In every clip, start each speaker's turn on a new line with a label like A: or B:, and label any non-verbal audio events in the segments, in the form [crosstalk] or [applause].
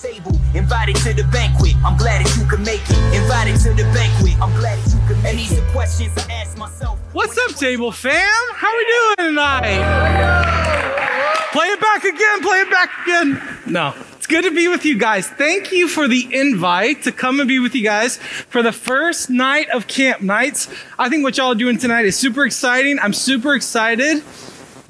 A: table. Invited to the banquet. I'm glad that you could make it. Invited to the banquet. I'm glad that you could make it. Questions I ask myself.
B: What's up, table fam? How are we doing tonight? Play it back again. Play it back again. No. It's good to be with you guys. Thank you for the invite to come and be with you guys for the first night of camp nights. I think what y'all are doing tonight is super exciting. I'm super excited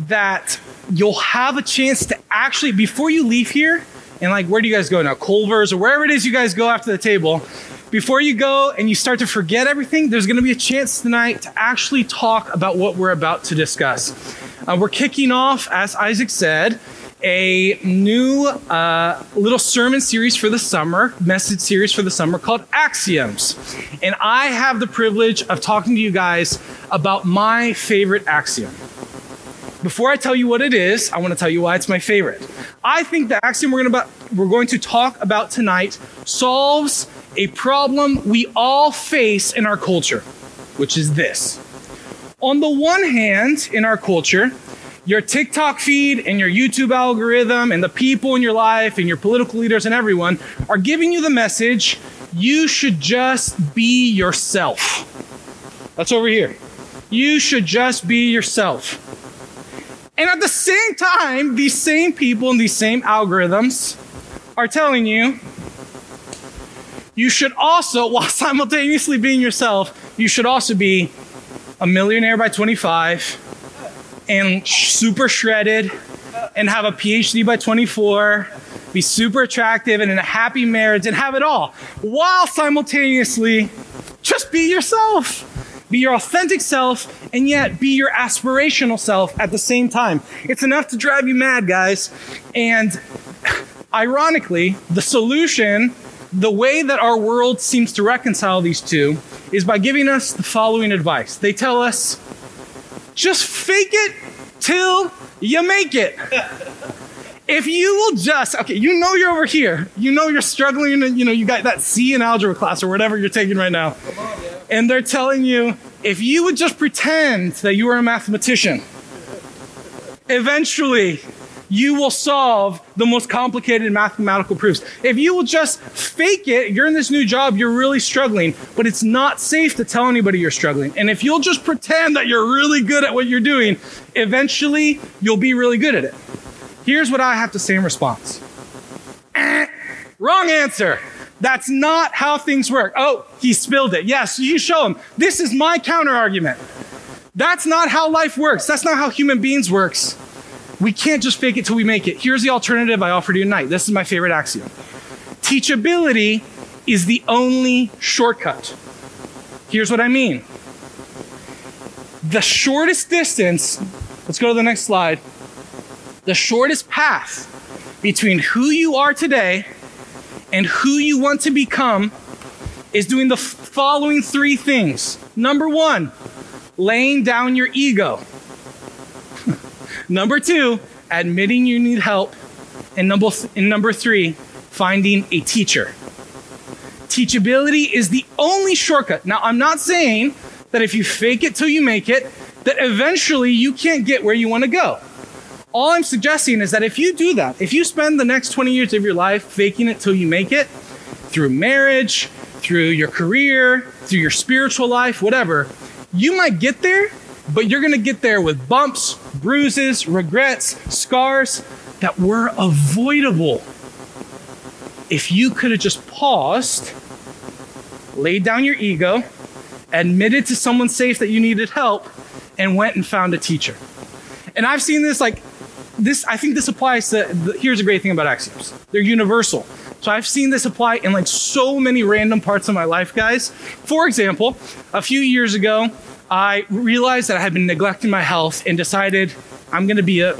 B: that you'll have a chance to actually, before you leave here, and like, where do you guys go now? Culver's or wherever it is you guys go after the table. Before you go and you start to forget everything, there's going to be a chance tonight to actually talk about what we're about to discuss. Uh, we're kicking off, as Isaac said, a new uh, little sermon series for the summer, message series for the summer called Axioms. And I have the privilege of talking to you guys about my favorite axiom. Before I tell you what it is, I want to tell you why it's my favorite. I think the axiom we're going, to, we're going to talk about tonight solves a problem we all face in our culture, which is this. On the one hand, in our culture, your TikTok feed and your YouTube algorithm and the people in your life and your political leaders and everyone are giving you the message you should just be yourself. That's over here. You should just be yourself. And at the same time, these same people and these same algorithms are telling you you should also, [laughs] while simultaneously being yourself, you should also be a millionaire by 25 and super shredded and have a PhD by 24, be super attractive and in a happy marriage and have it all while simultaneously just be yourself be your authentic self, and yet be your aspirational self at the same time. It's enough to drive you mad, guys. And ironically, the solution, the way that our world seems to reconcile these two, is by giving us the following advice. They tell us just fake it till you make it. [laughs] if you will just okay you know you're over here you know you're struggling and you know you got that c in algebra class or whatever you're taking right now on, yeah. And they're telling you if you would just pretend that you were a mathematician eventually you will solve the most complicated mathematical proofs. If you will just fake it, you're in this new job, you're really struggling, but it's not safe to tell anybody you're struggling. And if you'll just pretend that you're really good at what you're doing, eventually you'll be really good at it. Here's what I have to say in response eh, Wrong answer. That's not how things work. Oh, he spilled it. Yes, you show him. This is my counter argument. That's not how life works. That's not how human beings works. We can't just fake it till we make it. Here's the alternative I offer to you tonight. This is my favorite axiom. Teachability is the only shortcut. Here's what I mean. The shortest distance, let's go to the next slide the shortest path between who you are today and who you want to become is doing the following three things. Number one, laying down your ego. [laughs] number two, admitting you need help. And number, th- and number three, finding a teacher. Teachability is the only shortcut. Now, I'm not saying that if you fake it till you make it, that eventually you can't get where you want to go. All I'm suggesting is that if you do that, if you spend the next 20 years of your life faking it till you make it, through marriage, through your career, through your spiritual life, whatever, you might get there, but you're gonna get there with bumps, bruises, regrets, scars that were avoidable. If you could have just paused, laid down your ego, admitted to someone safe that you needed help, and went and found a teacher. And I've seen this like this I think this applies to the, here's a great thing about axioms. They're universal. So I've seen this apply in like so many random parts of my life, guys. For example, a few years ago, I realized that I had been neglecting my health and decided I'm going to be a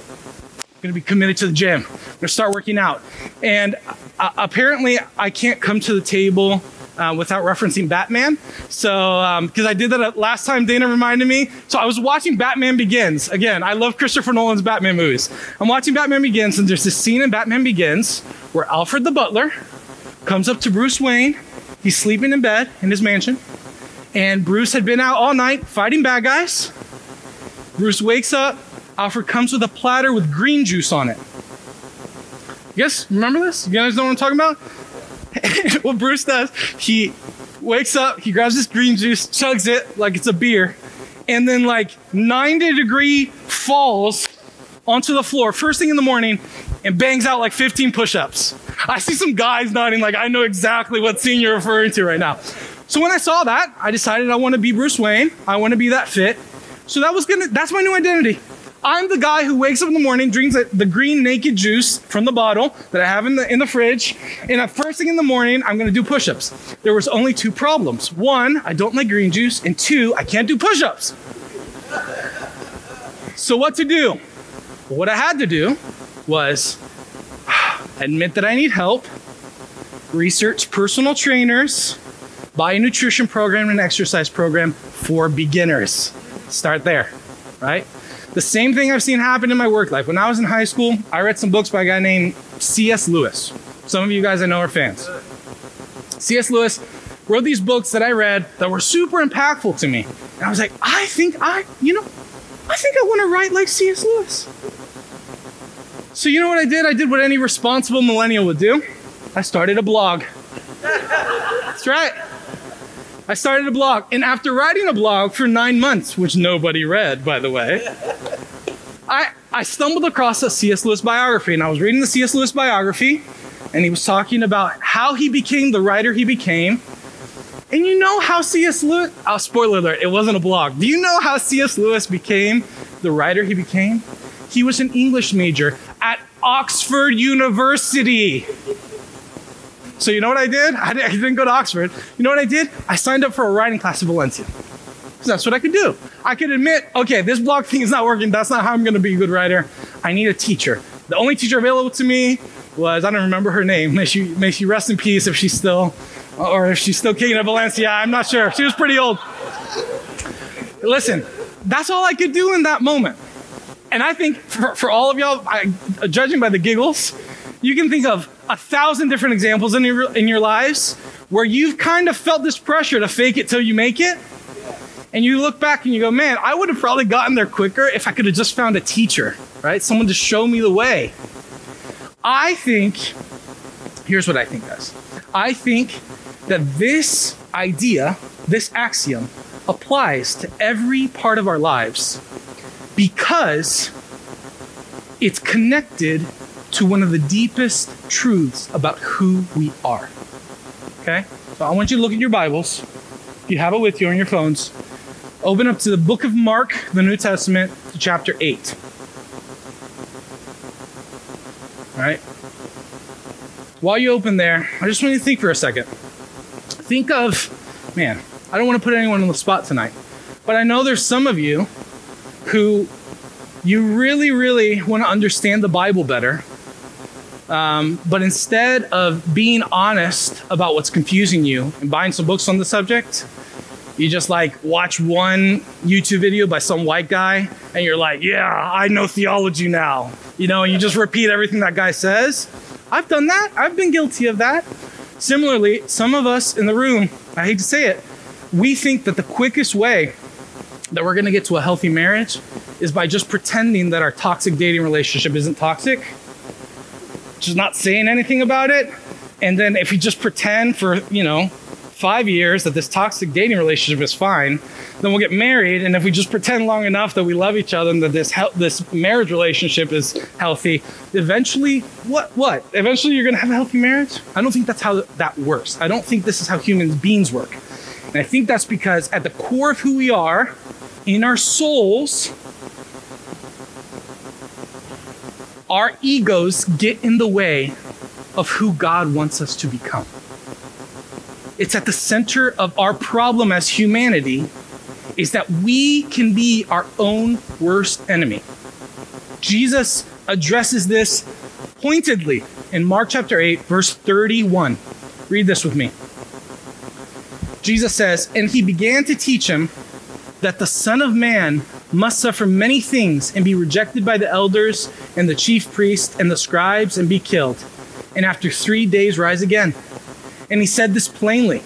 B: going to be committed to the gym. I'm going to start working out. And uh, apparently I can't come to the table uh, without referencing Batman. So, because um, I did that last time Dana reminded me. So I was watching Batman Begins. Again, I love Christopher Nolan's Batman movies. I'm watching Batman Begins, and there's this scene in Batman Begins where Alfred the butler comes up to Bruce Wayne. He's sleeping in bed in his mansion. And Bruce had been out all night fighting bad guys. Bruce wakes up. Alfred comes with a platter with green juice on it. Guys remember this? You guys know what I'm talking about? [laughs] what Bruce does, he wakes up, he grabs this green juice, chugs it like it's a beer, and then like 90 degree falls onto the floor first thing in the morning and bangs out like 15 push-ups. I see some guys nodding like I know exactly what scene you're referring to right now. So when I saw that, I decided I want to be Bruce Wayne. I want to be that fit. So that was gonna that's my new identity. I'm the guy who wakes up in the morning, drinks the green naked juice from the bottle that I have in the in the fridge, and at first thing in the morning, I'm gonna do push-ups. There was only two problems. One, I don't like green juice, and two, I can't do push-ups. So what to do? What I had to do was [sighs] admit that I need help, research personal trainers, buy a nutrition program and exercise program for beginners. Start there, right? The same thing I've seen happen in my work life. When I was in high school, I read some books by a guy named C.S. Lewis. Some of you guys I know are fans. C.S. Lewis wrote these books that I read that were super impactful to me. And I was like, I think I, you know, I think I want to write like C.S. Lewis. So, you know what I did? I did what any responsible millennial would do I started a blog. [laughs] That's right. I started a blog. And after writing a blog for nine months, which nobody read, by the way, I, I stumbled across a C.S. Lewis biography. And I was reading the C.S. Lewis biography, and he was talking about how he became the writer he became. And you know how C.S. Lewis, oh, uh, spoiler alert, it wasn't a blog. Do you know how C.S. Lewis became the writer he became? He was an English major at Oxford University. So you know what I did? I didn't go to Oxford. You know what I did? I signed up for a writing class in Valencia. Because that's what I could do. I could admit, okay, this blog thing is not working. That's not how I'm going to be a good writer. I need a teacher. The only teacher available to me was, I don't remember her name. May she, may she rest in peace if she's still, or if she's still king of Valencia. I'm not sure. She was pretty old. Listen, that's all I could do in that moment. And I think for, for all of y'all, I, judging by the giggles, you can think of a thousand different examples in your, in your lives where you've kind of felt this pressure to fake it till you make it. And you look back and you go, man, I would have probably gotten there quicker if I could have just found a teacher, right? Someone to show me the way. I think, here's what I think, guys. I think that this idea, this axiom, applies to every part of our lives because it's connected to one of the deepest truths about who we are. Okay? So I want you to look at your Bibles. If you have it with you on your phones, open up to the book of Mark, the New Testament, to chapter 8. All right? While you open there, I just want you to think for a second. Think of, man, I don't want to put anyone on the spot tonight, but I know there's some of you who you really, really want to understand the Bible better. Um, but instead of being honest about what's confusing you and buying some books on the subject, you just like watch one YouTube video by some white guy and you're like, yeah, I know theology now. You know, and you just repeat everything that guy says. I've done that. I've been guilty of that. Similarly, some of us in the room, I hate to say it, we think that the quickest way that we're going to get to a healthy marriage is by just pretending that our toxic dating relationship isn't toxic, just not saying anything about it. And then if we just pretend for, you know, five years that this toxic dating relationship is fine, then we'll get married. And if we just pretend long enough that we love each other and that this he- this marriage relationship is healthy, eventually, what what? Eventually, you're gonna have a healthy marriage. I don't think that's how that works. I don't think this is how human beings work. And I think that's because at the core of who we are, in our souls, our egos get in the way of who God wants us to become. It's at the center of our problem as humanity is that we can be our own worst enemy. Jesus addresses this pointedly in Mark chapter 8 verse 31. Read this with me. Jesus says, "And he began to teach him that the Son of Man must suffer many things and be rejected by the elders and the chief priests and the scribes and be killed, and after three days rise again. And he said this plainly.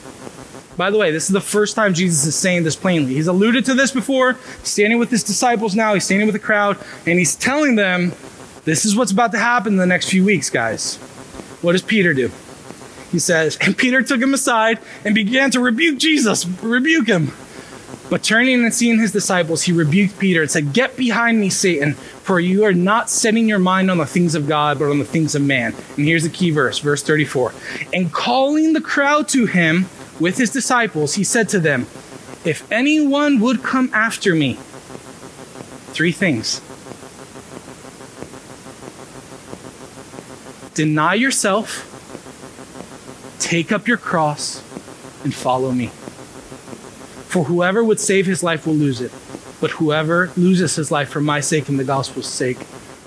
B: By the way, this is the first time Jesus is saying this plainly. He's alluded to this before. Standing with his disciples now, he's standing with the crowd, and he's telling them This is what's about to happen in the next few weeks, guys. What does Peter do? He says, [laughs] And Peter took him aside and began to rebuke Jesus, rebuke him. But turning and seeing his disciples, he rebuked Peter and said, Get behind me, Satan, for you are not setting your mind on the things of God, but on the things of man. And here's the key verse, verse 34. And calling the crowd to him with his disciples, he said to them, If anyone would come after me, three things deny yourself, take up your cross, and follow me. For whoever would save his life will lose it, but whoever loses his life for my sake and the gospel's sake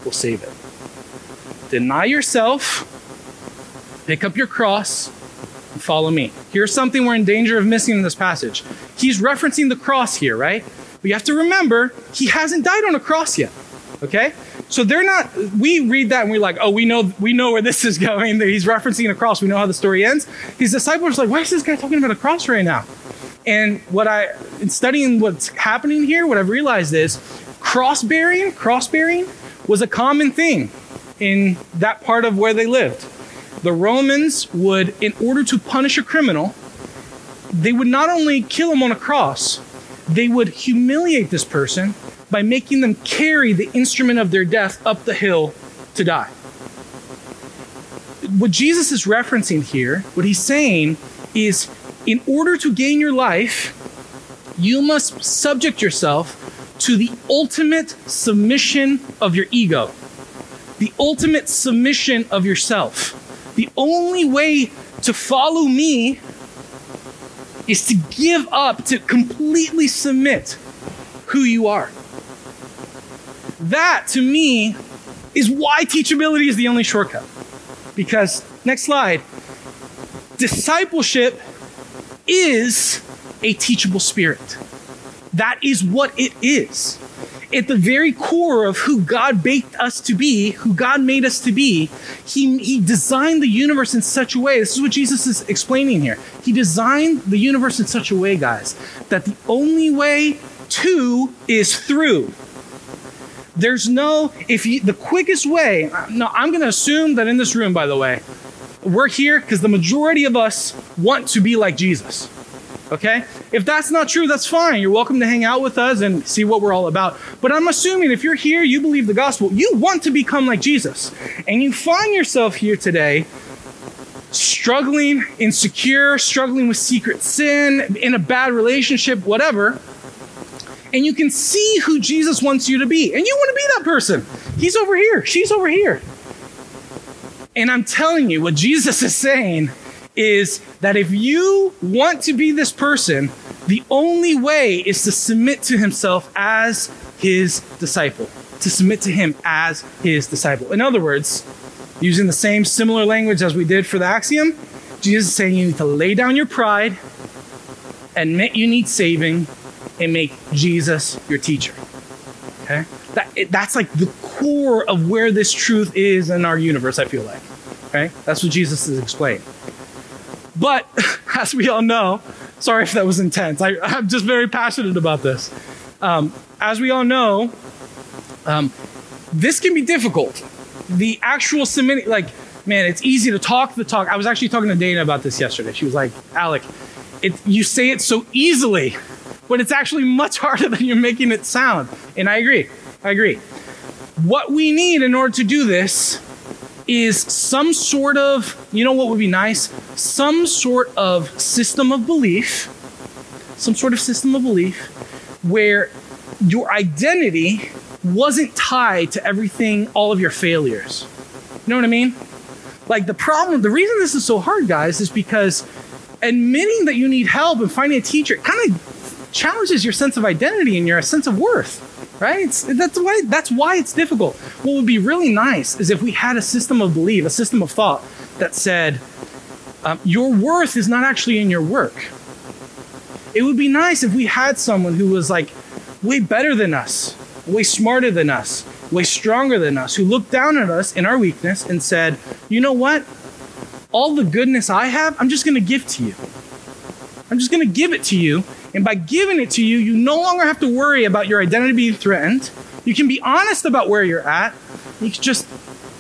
B: will save it. Deny yourself, pick up your cross, and follow me. Here's something we're in danger of missing in this passage. He's referencing the cross here, right? But you have to remember, he hasn't died on a cross yet. Okay? So they're not we read that and we're like, oh, we know we know where this is [laughs] going. He's referencing a cross. We know how the story ends. His disciples are like, why is this guy talking about a cross right now? And what I in studying what's happening here, what I've realized is cross bearing, cross bearing was a common thing in that part of where they lived. The Romans would, in order to punish a criminal, they would not only kill him on a cross, they would humiliate this person by making them carry the instrument of their death up the hill to die. What Jesus is referencing here, what he's saying is in order to gain your life, you must subject yourself to the ultimate submission of your ego, the ultimate submission of yourself. The only way to follow me is to give up, to completely submit who you are. That, to me, is why teachability is the only shortcut. Because, next slide, discipleship is a teachable spirit. That is what it is. At the very core of who God baked us to be, who God made us to be, he, he designed the universe in such a way. This is what Jesus is explaining here. He designed the universe in such a way, guys, that the only way to is through. There's no, if you, the quickest way, no, I'm going to assume that in this room, by the way, we're here because the majority of us want to be like Jesus. Okay? If that's not true, that's fine. You're welcome to hang out with us and see what we're all about. But I'm assuming if you're here, you believe the gospel, you want to become like Jesus. And you find yourself here today struggling, insecure, struggling with secret sin, in a bad relationship, whatever. And you can see who Jesus wants you to be. And you want to be that person. He's over here, she's over here. And I'm telling you, what Jesus is saying is that if you want to be this person, the only way is to submit to himself as his disciple, to submit to him as his disciple. In other words, using the same similar language as we did for the axiom, Jesus is saying you need to lay down your pride, admit you need saving, and make Jesus your teacher. Okay? That, that's like the core of where this truth is in our universe, I feel like. Okay? That's what Jesus is explaining. But [laughs] as we all know, sorry if that was intense. I, am just very passionate about this. Um, as we all know, um, this can be difficult. The actual submitting, like, man, it's easy to talk the talk. I was actually talking to Dana about this yesterday. She was like, Alec, it, you say it so easily, but it's actually much harder [laughs] than you're making it sound. And I agree. I agree. What we need in order to do this is some sort of, you know what would be nice? Some sort of system of belief, some sort of system of belief where your identity wasn't tied to everything, all of your failures. You know what I mean? Like the problem, the reason this is so hard, guys, is because admitting that you need help and finding a teacher kind of challenges your sense of identity and your sense of worth right? It's, that's why that's why it's difficult. What would be really nice is if we had a system of belief, a system of thought that said um, your worth is not actually in your work. It would be nice if we had someone who was like way better than us, way smarter than us, way stronger than us, who looked down at us in our weakness and said, "You know what? All the goodness I have, I'm just going to give to you." I'm just going to give it to you. And by giving it to you, you no longer have to worry about your identity being threatened. You can be honest about where you're at. You can just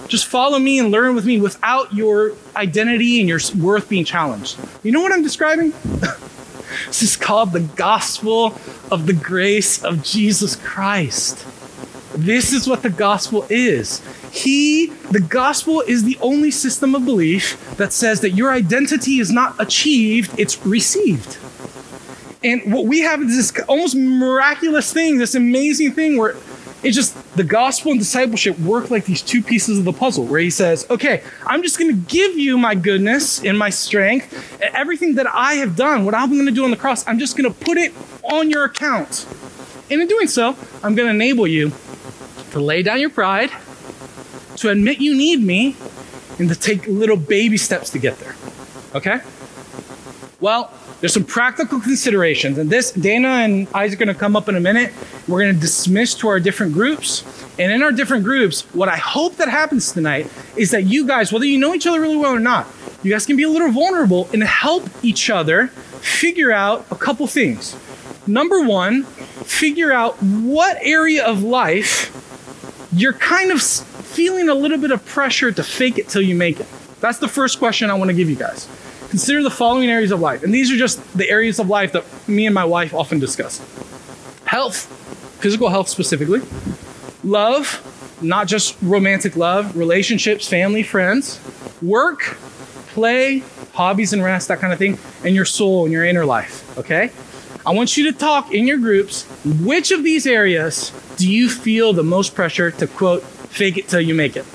B: just follow me and learn with me without your identity and your worth being challenged. You know what I'm describing? [laughs] this is called the gospel of the grace of Jesus Christ. This is what the gospel is. He, the gospel is the only system of belief that says that your identity is not achieved, it's received. And what we have is this almost miraculous thing, this amazing thing where it's just the gospel and discipleship work like these two pieces of the puzzle where he says, okay, I'm just going to give you my goodness and my strength, everything that I have done, what I'm going to do on the cross, I'm just going to put it on your account. And in doing so, I'm going to enable you to lay down your pride, to admit you need me, and to take little baby steps to get there. Okay? Well, there's some practical considerations, and this Dana and Isaac are going to come up in a minute. We're going to dismiss to our different groups, and in our different groups, what I hope that happens tonight is that you guys, whether you know each other really well or not, you guys can be a little vulnerable and help each other figure out a couple things. Number one, figure out what area of life you're kind of feeling a little bit of pressure to fake it till you make it. That's the first question I want to give you guys. Consider the following areas of life. And these are just the areas of life that me and my wife often discuss health, physical health specifically, love, not just romantic love, relationships, family, friends, work, play, hobbies and rest, that kind of thing, and your soul and your inner life. Okay? I want you to talk in your groups. Which of these areas do you feel the most pressure to quote, fake it till you make it?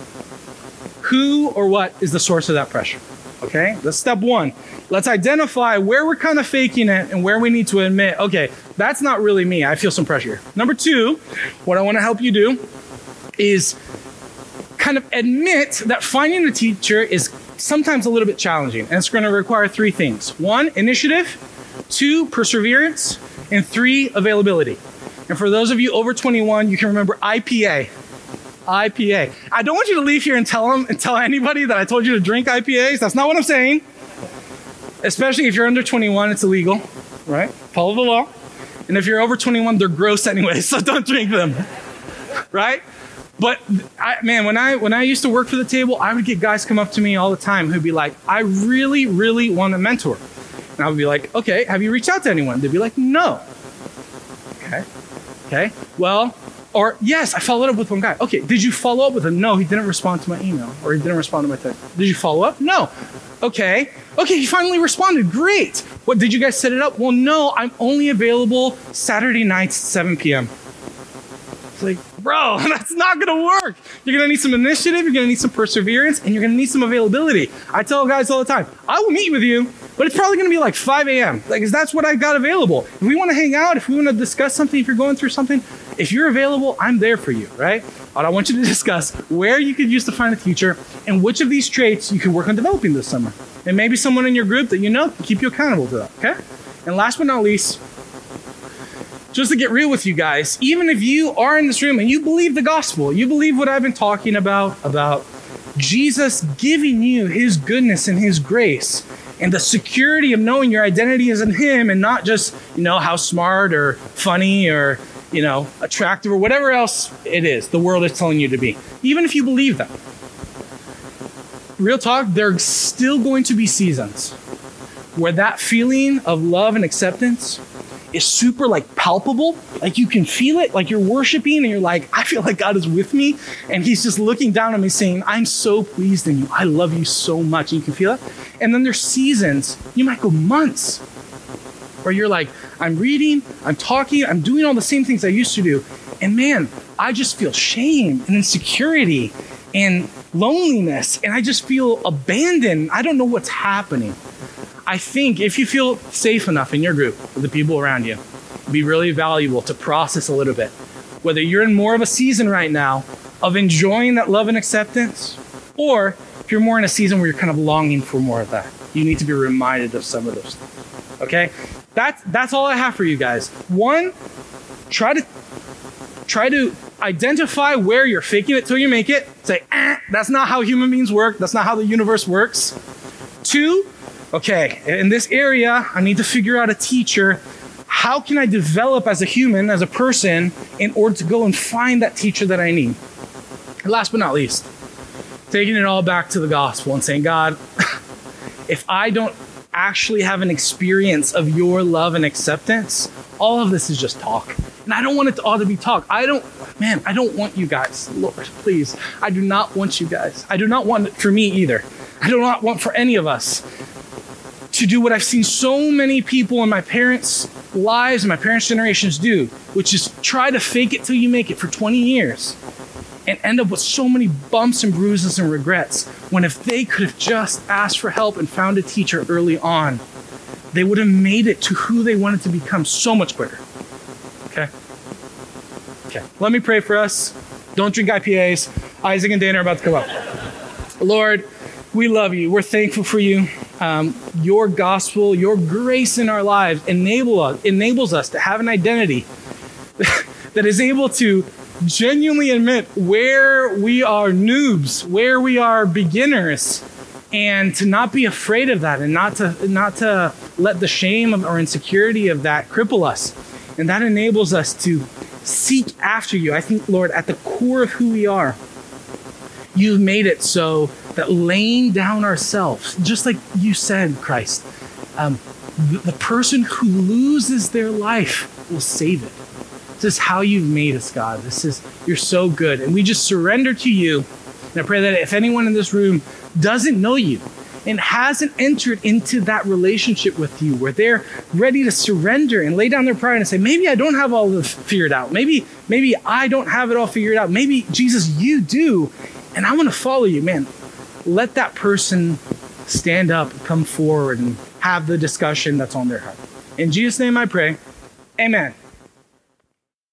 B: Who or what is the source of that pressure? Okay, that's step one. Let's identify where we're kind of faking it and where we need to admit, okay, that's not really me. I feel some pressure. Number two, what I want to help you do is kind of admit that finding a teacher is sometimes a little bit challenging. And it's going to require three things one, initiative, two, perseverance, and three, availability. And for those of you over 21, you can remember IPA. IPA. I don't want you to leave here and tell them and tell anybody that I told you to drink IPAs. That's not what I'm saying. Especially if you're under 21, it's illegal, right? Follow the law. And if you're over 21, they're gross anyway, [laughs] so don't drink them, right? But I, man, when I when I used to work for the table, I would get guys come up to me all the time who'd be like, "I really, really want a mentor," and I would be like, "Okay, have you reached out to anyone?" They'd be like, "No." Okay, okay. Well, or yes, I followed up with one guy. Okay, did you follow up with him? No, he didn't respond to my email or he didn't respond to my text. Did you follow up? No. Okay. Okay, he finally responded. Great. What did you guys set it up? Well, no, I'm only available Saturday nights, 7 p.m. It's like, bro, [laughs] that's not gonna work. You're gonna need some initiative, you're gonna need some perseverance, and you're gonna need some availability. I tell guys all the time, I will meet with you, but it's probably gonna be like 5 a.m. Like, that's what I got available. If we wanna hang out, if we wanna discuss something, if you're going through something, if you're available, I'm there for you, right? But I want you to [laughs] discuss where you could use to find a teacher and which of these traits you can work on developing this summer. And maybe someone in your group that you know can keep you accountable to that, okay? And last but not least, just to get real with you guys, even if you are in this room and you believe the gospel, you believe what I've been talking about, about Jesus giving you his goodness and his grace and the security of knowing your identity is in him and not just, you know, how smart or funny or you know, attractive or whatever else it is the world is telling you to be. Even if you believe them. Real talk, there's still going to be seasons where that feeling of love and acceptance is super like palpable. Like you can feel it, like you're worshiping and you're like, I feel like God is with me. And he's just looking down at me saying, I'm so pleased in you. I love you so much. And you can feel it. And then there's seasons, you might go months, where you're like, I'm reading, I'm talking, I'm doing all the same things I used to do. And man, I just feel shame and insecurity and loneliness. And I just feel abandoned. I don't know what's happening. I think if you feel safe enough in your group with the people around you, it'd be really valuable to process a little bit. Whether you're in more of a season right now of enjoying that love and acceptance, or if you're more in a season where you're kind of longing for more of that, you need to be reminded of some of those things. Okay? That's that's all I have for you guys. One, try to try to identify where you're faking it till you make it. Say, eh, that's not how human beings work. That's not how the universe works. Two, okay, in this area, I need to figure out a teacher. How can I develop as a human, as a person, in order to go and find that teacher that I need? And last but not least, taking it all back to the gospel and saying, God, [laughs] if I don't actually have an experience of your love and acceptance, all of this is just talk. And I don't want it to all to be talk. I don't, man, I don't want you guys, Lord, please. I do not want you guys. I do not want it for me either. I do not want for any of us to do what I've seen so many people in my parents' lives and my parents' generations do, which is try to fake it till you make it for 20 years and end up with so many bumps and bruises and regrets when if they could have just asked for help and found a teacher early on, they would have made it to who they wanted to become so much quicker. Okay? Okay. Let me pray for us. Don't drink IPAs. Isaac and Dana are about to come up. Lord, we love you. We're thankful for you. Um, your gospel, your grace in our lives enable us, enables us to have an identity [laughs] that is able to genuinely admit where we are noobs, where we are beginners, and to not be afraid of that and not to not to let the shame of, or insecurity of that cripple us. And that enables us to seek after you. I think, Lord, at the core of who we are, you've made it so that laying down ourselves, just like you said, Christ, um, the, the person who loses their life will save it. This is how you've made us, God. This is, you're so good. And we just surrender to you. And I pray that if anyone in this room doesn't know you and hasn't entered into that relationship with you where they're ready to surrender and lay down their pride and say, maybe I don't have all this figured out. Maybe, maybe I don't have it all figured out. Maybe Jesus, you do. And I want to follow you, man. Let that person stand up, come forward, and have the discussion that's on their heart. In Jesus' name I pray. Amen.